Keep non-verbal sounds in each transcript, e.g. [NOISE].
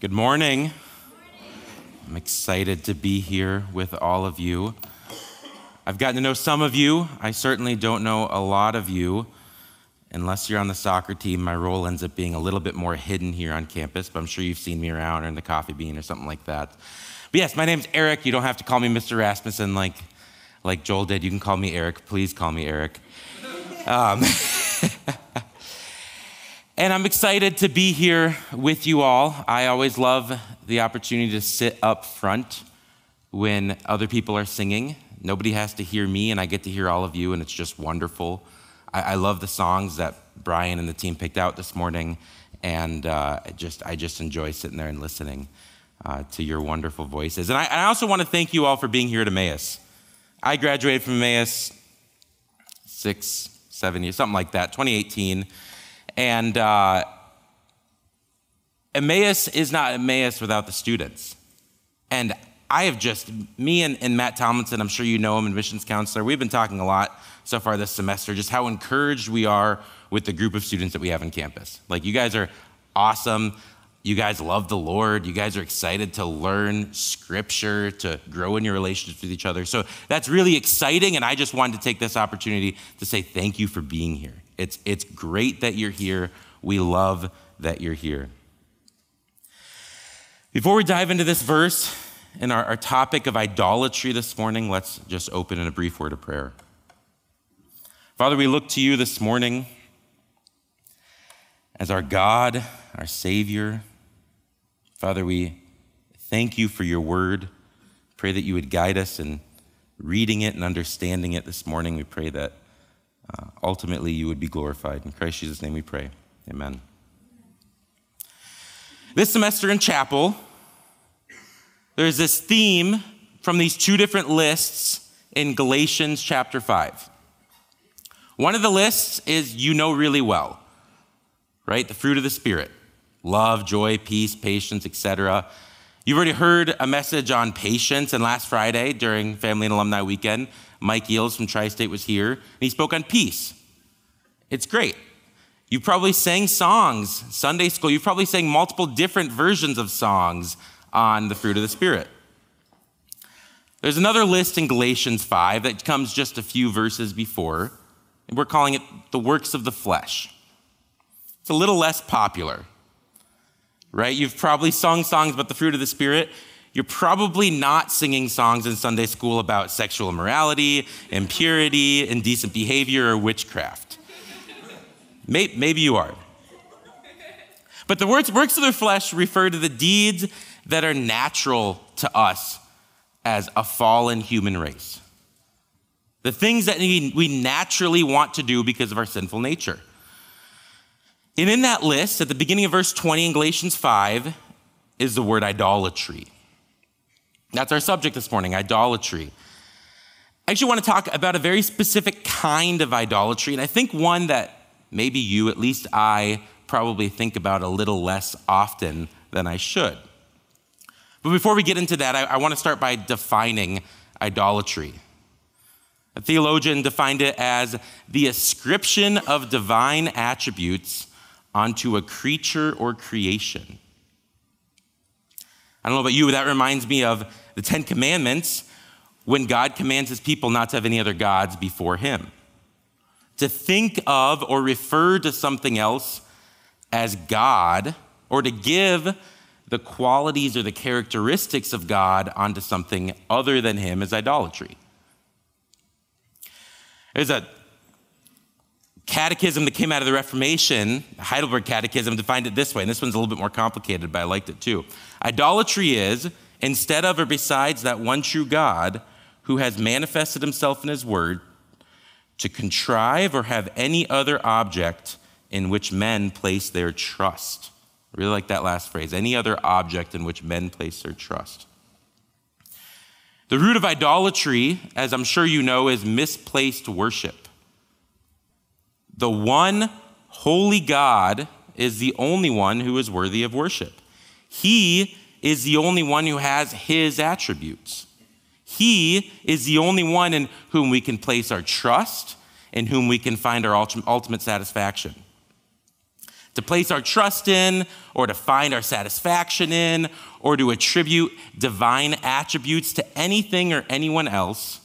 Good morning. I'm excited to be here with all of you. I've gotten to know some of you. I certainly don't know a lot of you. Unless you're on the soccer team, my role ends up being a little bit more hidden here on campus, but I'm sure you've seen me around or in the coffee bean or something like that. But yes, my name's Erik. You don't have to call me Mr. Rasmussen like, like Joel did. You can call me Erik. Please call me Erik. Um, [LAUGHS] and I'm excited to be here with you all. I always love the opportunity to sit up front when other people are singing. Nobody has to hear me, and I get to hear all of you, and it's just wonderful. I, I love the songs that Brian and the team picked out this morning, and uh, just I just enjoy sitting there and listening uh, to your wonderful voices. And I, I also want to thank you all for being here at Emmaus. I graduated from Emmaus six, seven years, something like that, 2018, and uh, Emmaus is not Emmaus without the students. And I have just, me and, and, Matt Tomlinson, I'm sure you know him, admissions counselor, we've been talking a lot so far this semester, just how encouraged we are with the group of students that we have on campus. Like, you guys are awesome. You guys love the Lord. You guys are excited to learn scripture, to grow in your relationships with each other. So that's really exciting. And I just wanted to take this opportunity to say thank you for being here. It's, it's great that you're here. We love that you're here. Before we dive into this verse and our, our topic of idolatry this morning, let's just open in a brief word of prayer. Father, we look to you this morning as our God, our Savior. Father, we thank you for your word. Pray that you would guide us in reading it and understanding it this morning. We pray that uh, ultimately you would be glorified. In Christ Jesus' name we pray. Amen. This semester in chapel, there's this theme from these two different lists in Galatians chapter 5. One of the lists is you know really well, right? The fruit of the Spirit love, joy, peace, patience, etc. You've already heard a message on patience, and last Friday during Family and Alumni Weekend, Mike Eels from Tri State was here, and he spoke on peace. It's great. You probably sang songs, Sunday school, you probably sang multiple different versions of songs on the fruit of the Spirit. There's another list in Galatians 5 that comes just a few verses before and we're calling it the works of the flesh. It's a little less popular, right? You've probably sung songs about the fruit of the Spirit. You're probably not singing songs in Sunday school about sexual immorality, impurity, indecent behavior, or witchcraft. Maybe you are. But the words, works of the flesh refer to the deeds that are natural to us as a fallen human race the things that we naturally want to do because of our sinful nature. And in that list, at the beginning of verse 20 in Galatians 5, is the word idolatry. That's our subject this morning idolatry. I actually want to talk about a very specific kind of idolatry, and I think one that maybe you, at least I, probably think about a little less often than I should. But before we get into that, I, I want to start by defining idolatry. A theologian defined it as the ascription of divine attributes onto a creature or creation. I don't know about you, but that reminds me of the Ten Commandments when God commands his people not to have any other gods before him. To think of or refer to something else as God, or to give the qualities or the characteristics of God onto something other than him is idolatry. There's a catechism that came out of the Reformation, Heidelberg Catechism, defined it this way, and this one's a little bit more complicated, but I liked it too. Idolatry is, instead of or besides that one true God who has manifested himself in his word, to contrive or have any other object in which men place their trust. I really like that last phrase any other object in which men place their trust. The root of idolatry, as I'm sure you know, is misplaced worship. The one holy God is the only one who is worthy of worship. He is the only one who has his attributes. He is the only one in whom we can place our trust, in whom we can find our ultimate satisfaction. to place our trust in, or to find our satisfaction in, or to attribute divine attributes to anything or anyone else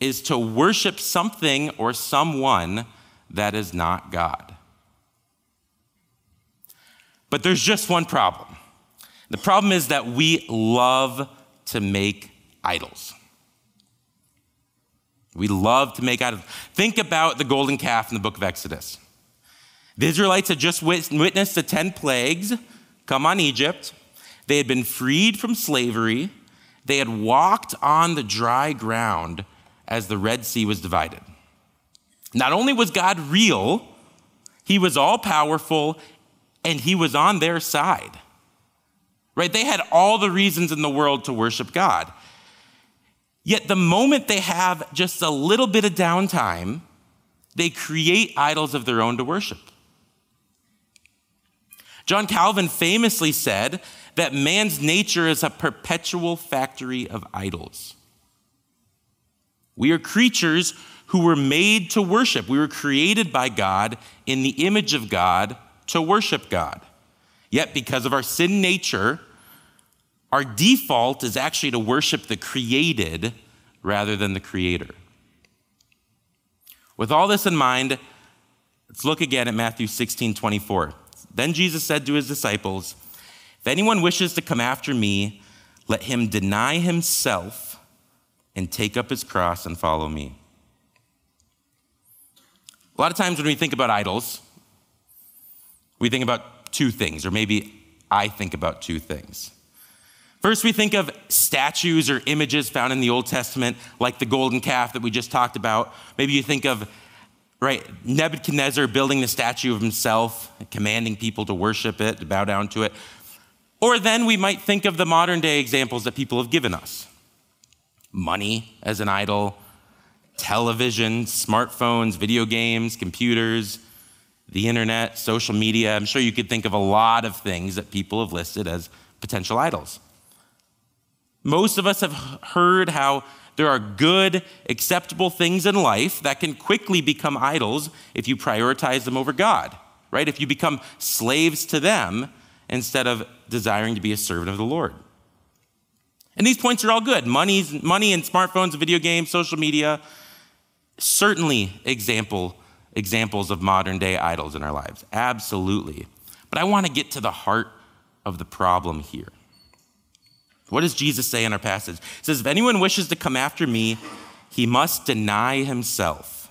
is to worship something or someone that is not God. But there's just one problem. The problem is that we love to make idols. We love to make idols. Think about the golden calf in the book of Exodus. The Israelites had just witnessed the 10 plagues come on Egypt. They had been freed from slavery. They had walked on the dry ground as the Red Sea was divided. Not only was God real, he was all powerful and he was on their side. Right? They had all the reasons in the world to worship God. Yet the moment they have just a little bit of downtime, they create idols of their own to worship. John Calvin famously said that man's nature is a perpetual factory of idols. We are creatures who were made to worship. We were created by God in the image of God to worship God. Yet, because of our sin nature, our default is actually to worship the created rather than the creator. With all this in mind, let's look again at Matthew 16 24. Then Jesus said to his disciples, If anyone wishes to come after me, let him deny himself and take up his cross and follow me. A lot of times when we think about idols, we think about two things, or maybe I think about two things. First, we think of statues or images found in the Old Testament, like the golden calf that we just talked about. Maybe you think of right Nebuchadnezzar building the statue of himself, commanding people to worship it, to bow down to it. Or then we might think of the modern day examples that people have given us money as an idol, television, smartphones, video games, computers, the internet, social media. I'm sure you could think of a lot of things that people have listed as potential idols. Most of us have heard how there are good, acceptable things in life that can quickly become idols if you prioritize them over God, right? If you become slaves to them instead of desiring to be a servant of the Lord. And these points are all good. Money's, money and smartphones, video games, social media, certainly example, examples of modern day idols in our lives. Absolutely. But I want to get to the heart of the problem here. What does Jesus say in our passage? He says, If anyone wishes to come after me, he must deny himself.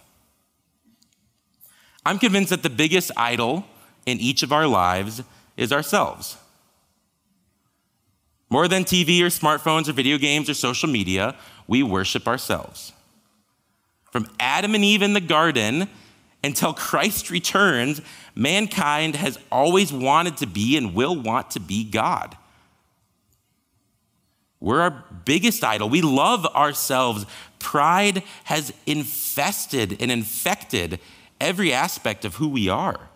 I'm convinced that the biggest idol in each of our lives is ourselves. More than TV or smartphones or video games or social media, we worship ourselves. From Adam and Eve in the garden until Christ returns, mankind has always wanted to be and will want to be God. We're our biggest idol. We love ourselves. Pride has infested and infected every aspect of who we are.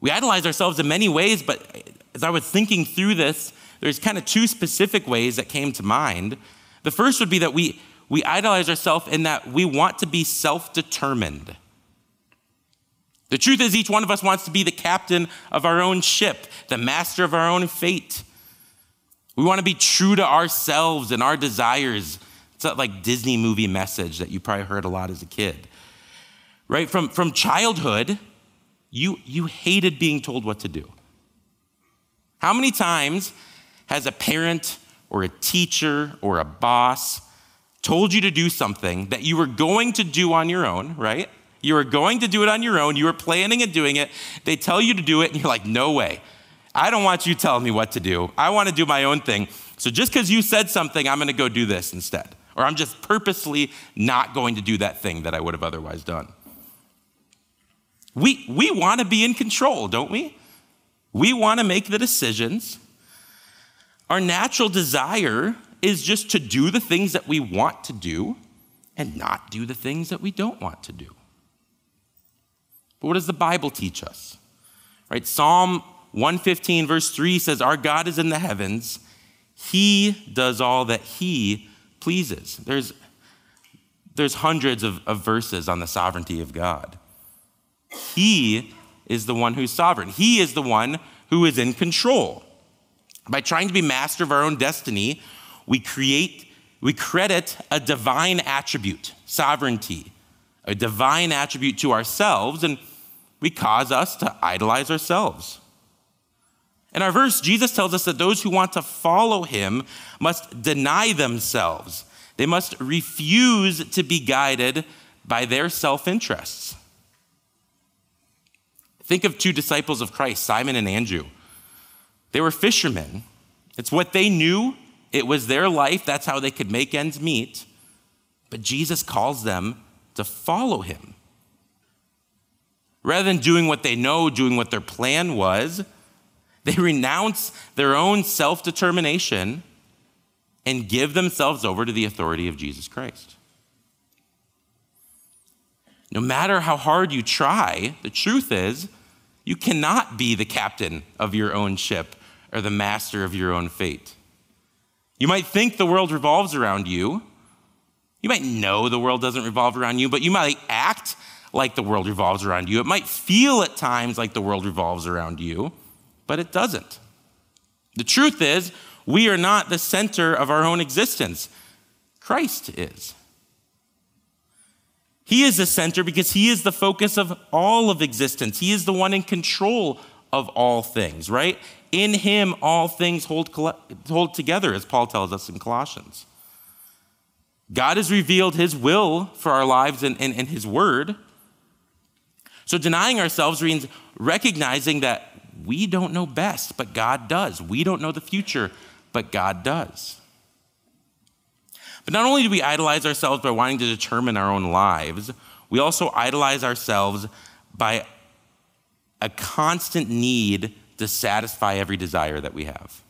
We idolize ourselves in many ways, but as I was thinking through this, there's kind of two specific ways that came to mind. The first would be that we, we idolize ourselves in that we want to be self determined. The truth is, each one of us wants to be the captain of our own ship, the master of our own fate. We want to be true to ourselves and our desires. It's that like Disney movie message that you probably heard a lot as a kid. Right? From, from childhood, you, you hated being told what to do. How many times has a parent or a teacher or a boss told you to do something that you were going to do on your own, right? You were going to do it on your own. You were planning and doing it. They tell you to do it, and you're like, no way. I don't want you telling me what to do. I want to do my own thing. So just because you said something, I'm going to go do this instead. Or I'm just purposely not going to do that thing that I would have otherwise done. We, we want to be in control, don't we? We want to make the decisions. Our natural desire is just to do the things that we want to do and not do the things that we don't want to do. But what does the Bible teach us? Right? Psalm 115, verse 3 says, Our God is in the heavens. He does all that He pleases. There's, there's hundreds of, of verses on the sovereignty of God. He is the one who's sovereign. He is the one who is in control. By trying to be master of our own destiny, we create, we credit a divine attribute, sovereignty, a divine attribute to ourselves, and we cause us to idolize ourselves. In our verse, Jesus tells us that those who want to follow him must deny themselves. They must refuse to be guided by their self interests. Think of two disciples of Christ, Simon and Andrew. They were fishermen. It's what they knew, it was their life, that's how they could make ends meet. But Jesus calls them to follow him. Rather than doing what they know, doing what their plan was, they renounce their own self determination and give themselves over to the authority of Jesus Christ. No matter how hard you try, the truth is, you cannot be the captain of your own ship or the master of your own fate. You might think the world revolves around you. You might know the world doesn't revolve around you, but you might act like the world revolves around you. It might feel at times like the world revolves around you, but it doesn't. The truth is, we are not the center of our own existence. Christ is. He is the center because he is the focus of all of existence. He is the one in control of all things, right? In him, all things hold, hold together, as Paul tells us in Colossians. God has revealed his will for our lives in, in, in his word. So denying ourselves means recognizing that we don't know best, but God does. We don't know the future, but God does. But not only do we idolize ourselves by wanting to determine our own lives, we also idolize ourselves by a constant need to satisfy every desire that we have.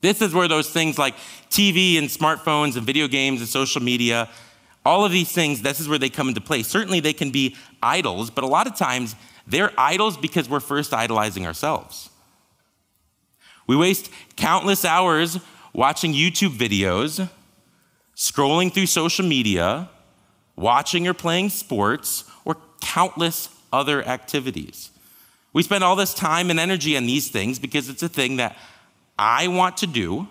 This is where those things like TV and smartphones and video games and social media, all of these things, this is where they come into play. Certainly they can be idols, but a lot of times they're idols because we're first idolizing ourselves. We waste countless hours watching YouTube videos, scrolling through social media, watching or playing sports, or countless other activities. We spend all this time and energy on these things because it's a thing that I want to do.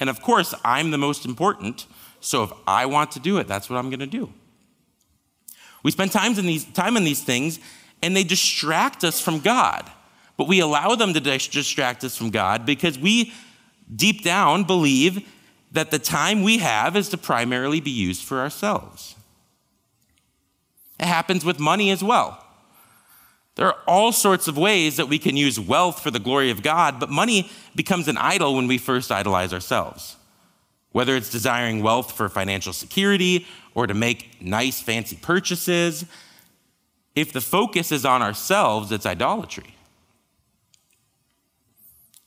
And of course, I'm the most important. So if I want to do it, that's what I'm going to do. We spend times in these, time in these things and they distract us from God. But we allow them to distract us from God because we deep down believe that the time we have is to primarily be used for ourselves. It happens with money as well. There are all sorts of ways that we can use wealth for the glory of God, but money becomes an idol when we first idolize ourselves. Whether it's desiring wealth for financial security or to make nice, fancy purchases, if the focus is on ourselves, it's idolatry.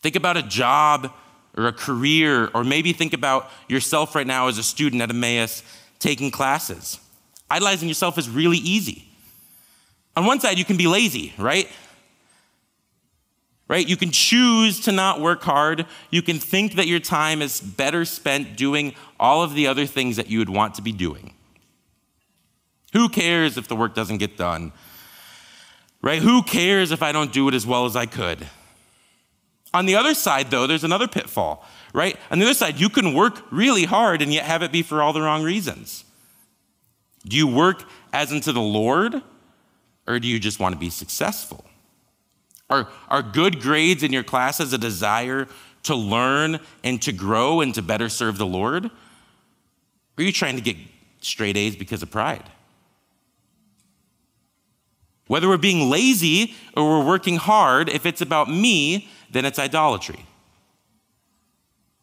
Think about a job or a career, or maybe think about yourself right now as a student at Emmaus taking classes. Idolizing yourself is really easy. On one side, you can be lazy, right? Right? You can choose to not work hard. You can think that your time is better spent doing all of the other things that you would want to be doing. Who cares if the work doesn't get done? Right? Who cares if I don't do it as well as I could? On the other side, though, there's another pitfall, right? On the other side, you can work really hard and yet have it be for all the wrong reasons. Do you work as unto the Lord, or do you just want to be successful? Are, are good grades in your classes a desire to learn and to grow and to better serve the Lord? Or are you trying to get straight A's because of pride? Whether we're being lazy or we're working hard, if it's about me, then it's idolatry.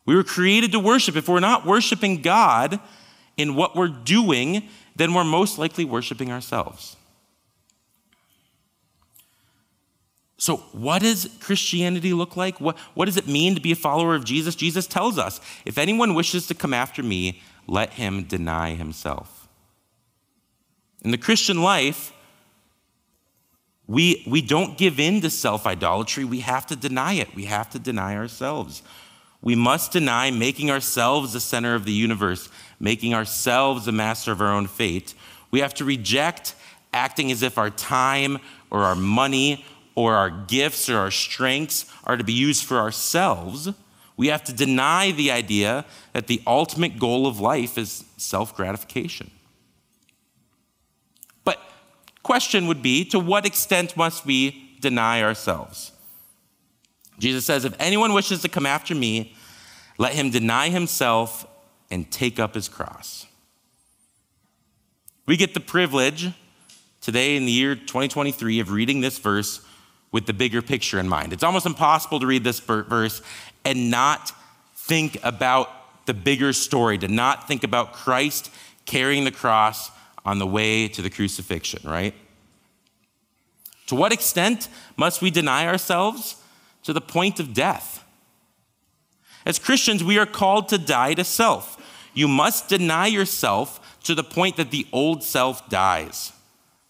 We were created to worship. If we're not worshiping God in what we're doing, then we're most likely worshiping ourselves. So, what does Christianity look like? What, what does it mean to be a follower of Jesus? Jesus tells us if anyone wishes to come after me, let him deny himself. In the Christian life, we, we don't give in to self idolatry. We have to deny it. We have to deny ourselves. We must deny making ourselves the center of the universe, making ourselves the master of our own fate. We have to reject acting as if our time or our money or our gifts or our strengths are to be used for ourselves, we have to deny the idea that the ultimate goal of life is self gratification. But question would be to what extent must we deny ourselves? Jesus says, If anyone wishes to come after me, let him deny himself and take up his cross. We get the privilege today in the year 2023 of reading this verse with the bigger picture in mind. It's almost impossible to read this verse and not think about the bigger story, to not think about Christ carrying the cross on the way to the crucifixion, right? To what extent must we deny ourselves? To the point of death. As Christians, we are called to die to self. You must deny yourself to the point that the old self dies.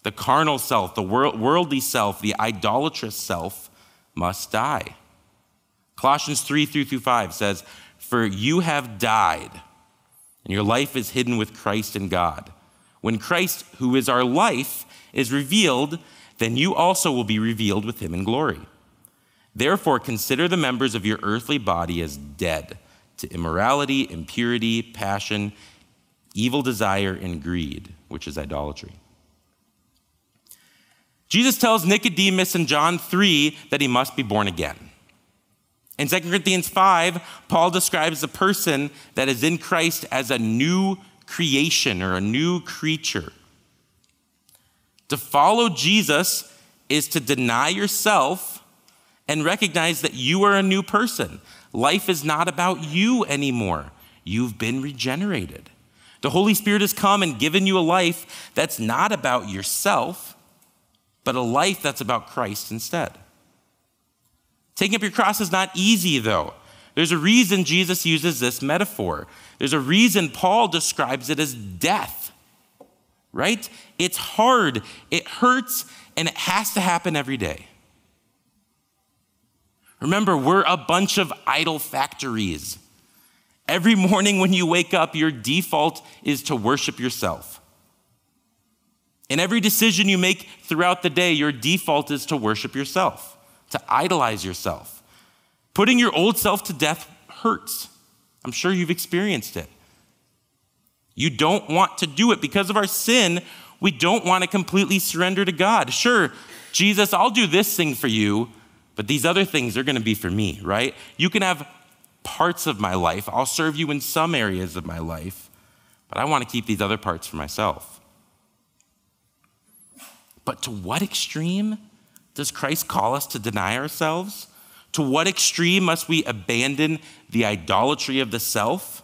The carnal self, the worldly self, the idolatrous self must die. Colossians 3 3 through 5 says, For you have died, and your life is hidden with Christ in God. When Christ, who is our life, is revealed, then you also will be revealed with him in glory. Therefore, consider the members of your earthly body as dead to immorality, impurity, passion, evil desire, and greed, which is idolatry. Jesus tells Nicodemus in John 3 that he must be born again. In 2 Corinthians 5, Paul describes a person that is in Christ as a new creation or a new creature. To follow Jesus is to deny yourself and recognize that you are a new person. Life is not about you anymore. You've been regenerated. The Holy Spirit has come and given you a life that's not about yourself but a life that's about Christ instead. Taking up your cross is not easy, though. There's a reason Jesus uses this metaphor. There's a reason Paul describes it as death, right? It's hard, it hurts, and it has to happen every day. Remember, we're a bunch of idol factories. Every morning when you wake up, your default is to worship yourself. In every decision you make throughout the day, your default is to worship yourself, to idolize yourself. Putting your old self to death hurts. I'm sure you've experienced it. You don't want to do it because of our sin. We don't want to completely surrender to God. Sure, Jesus, I'll do this thing for you, but these other things are going to be for me, right? You can have parts of my life. I'll serve you in some areas of my life, but I want to keep these other parts for myself. But to what extreme does Christ call us to deny ourselves? To what extreme must we abandon the idolatry of the self?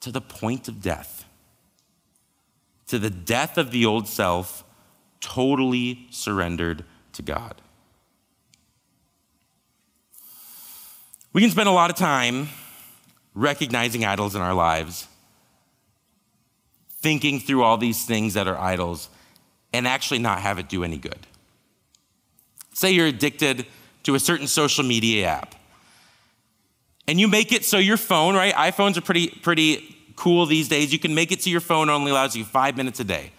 To the point of death. To the death of the old self, totally surrendered to God. We can spend a lot of time recognizing idols in our lives, thinking through all these things that are idols, and actually not have it do any good. Say you're addicted to a certain social media app. And you make it so your phone, right? iPhones are pretty, pretty cool these days. You can make it so your phone only allows you five minutes a day.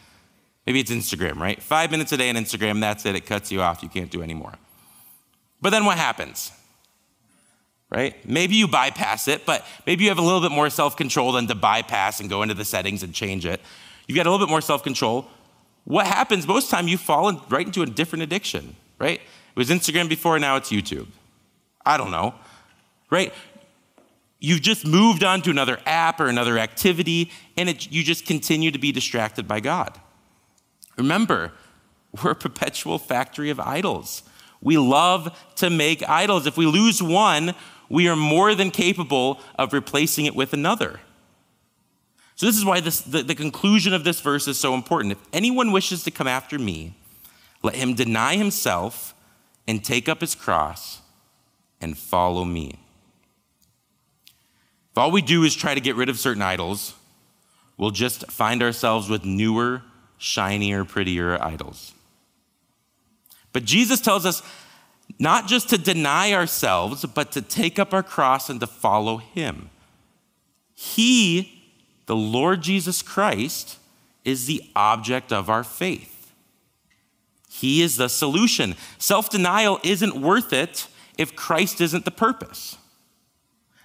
Maybe it's Instagram, right? Five minutes a day on Instagram, that's it. It cuts you off. You can't do anymore. But then what happens? Right? Maybe you bypass it, but maybe you have a little bit more self control than to bypass and go into the settings and change it. You've got a little bit more self control what happens most time you fall in, right into a different addiction, right? It was Instagram before, now it's YouTube. I don't know, right? You've just moved on to another app or another activity, and it, you just continue to be distracted by God. Remember, we're a perpetual factory of idols. We love to make idols. If we lose one, we are more than capable of replacing it with another. So, this is why this, the, the conclusion of this verse is so important. If anyone wishes to come after me, let him deny himself and take up his cross and follow me. If all we do is try to get rid of certain idols, we'll just find ourselves with newer, shinier, prettier idols. But Jesus tells us not just to deny ourselves, but to take up our cross and to follow him. He the Lord Jesus Christ is the object of our faith. He is the solution. Self denial isn't worth it if Christ isn't the purpose.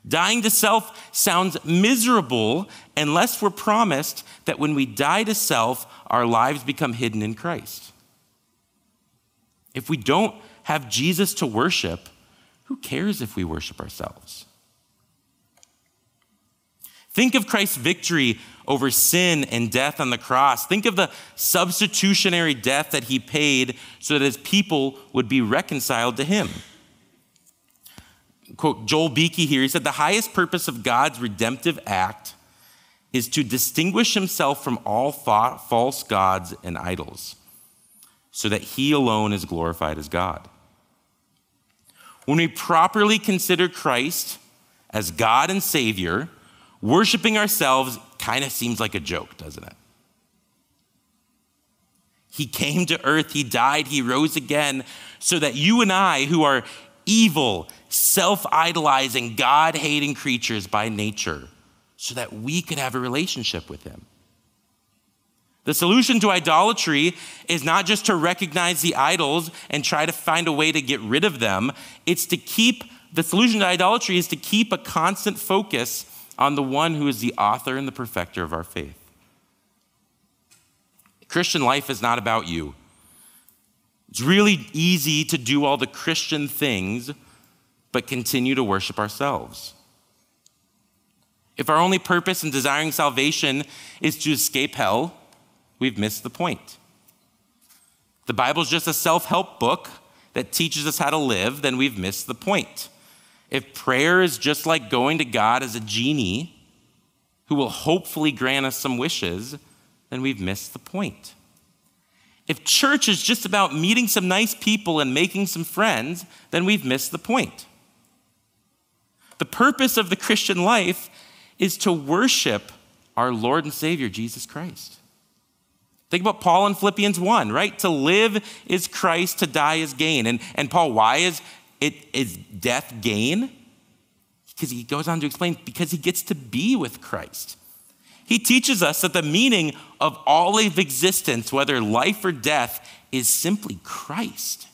Dying to self sounds miserable unless we're promised that when we die to self, our lives become hidden in Christ. If we don't have Jesus to worship, who cares if we worship ourselves? Think of Christ's victory over sin and death on the cross. Think of the substitutionary death that he paid so that his people would be reconciled to him. Quote Joel Beeke here, he said, The highest purpose of God's redemptive act is to distinguish himself from all false gods and idols so that he alone is glorified as God. When we properly consider Christ as God and Savior, worshiping ourselves kind of seems like a joke, doesn't it? He came to earth, He died, He rose again, so that you and I, who are evil, self idolizing, God hating creatures by nature, so that we could have a relationship with Him. The solution to idolatry is not just to recognize the idols and try to find a way to get rid of them. It's to keep, the solution to idolatry is to keep a constant focus on the one who is the author and the perfecter of our faith. Christian life is not about you. It's really easy to do all the Christian things, but continue to worship ourselves. If our only purpose in desiring salvation is to escape hell, we've missed the point. The Bible is just a self help book that teaches us how to live, then we've missed the point. If prayer is just like going to God as a genie who will hopefully grant us some wishes, then we've missed the point. If church is just about meeting some nice people and making some friends, then we've missed the point. The purpose of the Christian life is to worship our Lord and Savior, Jesus Christ. Think about Paul in Philippians 1, right? To live is Christ, to die is gain. And, and Paul, why is it is death gain? Because he goes on to explain, because he gets to be with Christ. He teaches us that the meaning of all of existence, whether life or death, is simply Christ.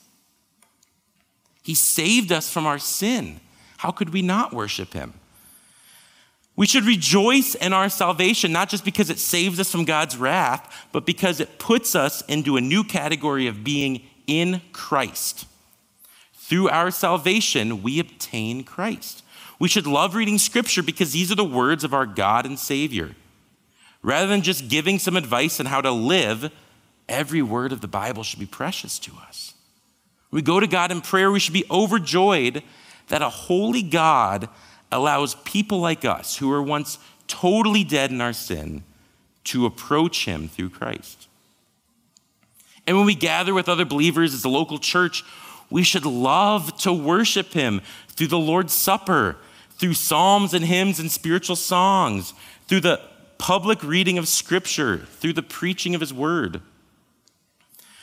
He saved us from our sin. How could we not worship him? We should rejoice in our salvation, not just because it saves us from God's wrath, but because it puts us into a new category of being in Christ. Through our salvation, we obtain Christ. We should love reading scripture because these are the words of our God and Savior. Rather than just giving some advice on how to live, every word of the Bible should be precious to us. we go to God in prayer, we should be overjoyed that a holy God allows people like us, who were once totally dead in our sin, to approach him through Christ. And when we gather with other believers as a local church, we should love to worship him through the Lord's Supper, through psalms and hymns and spiritual songs, through the public reading of scripture, through the preaching of his word.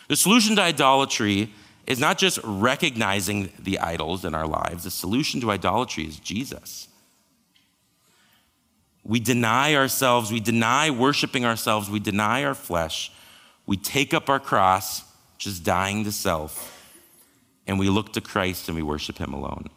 The solution to idolatry is not just recognizing the idols in our lives, the solution to idolatry is Jesus. We deny ourselves, we deny worshiping ourselves, we deny our flesh, we take up our cross, just dying to self, and we look to Christ and we worship him alone.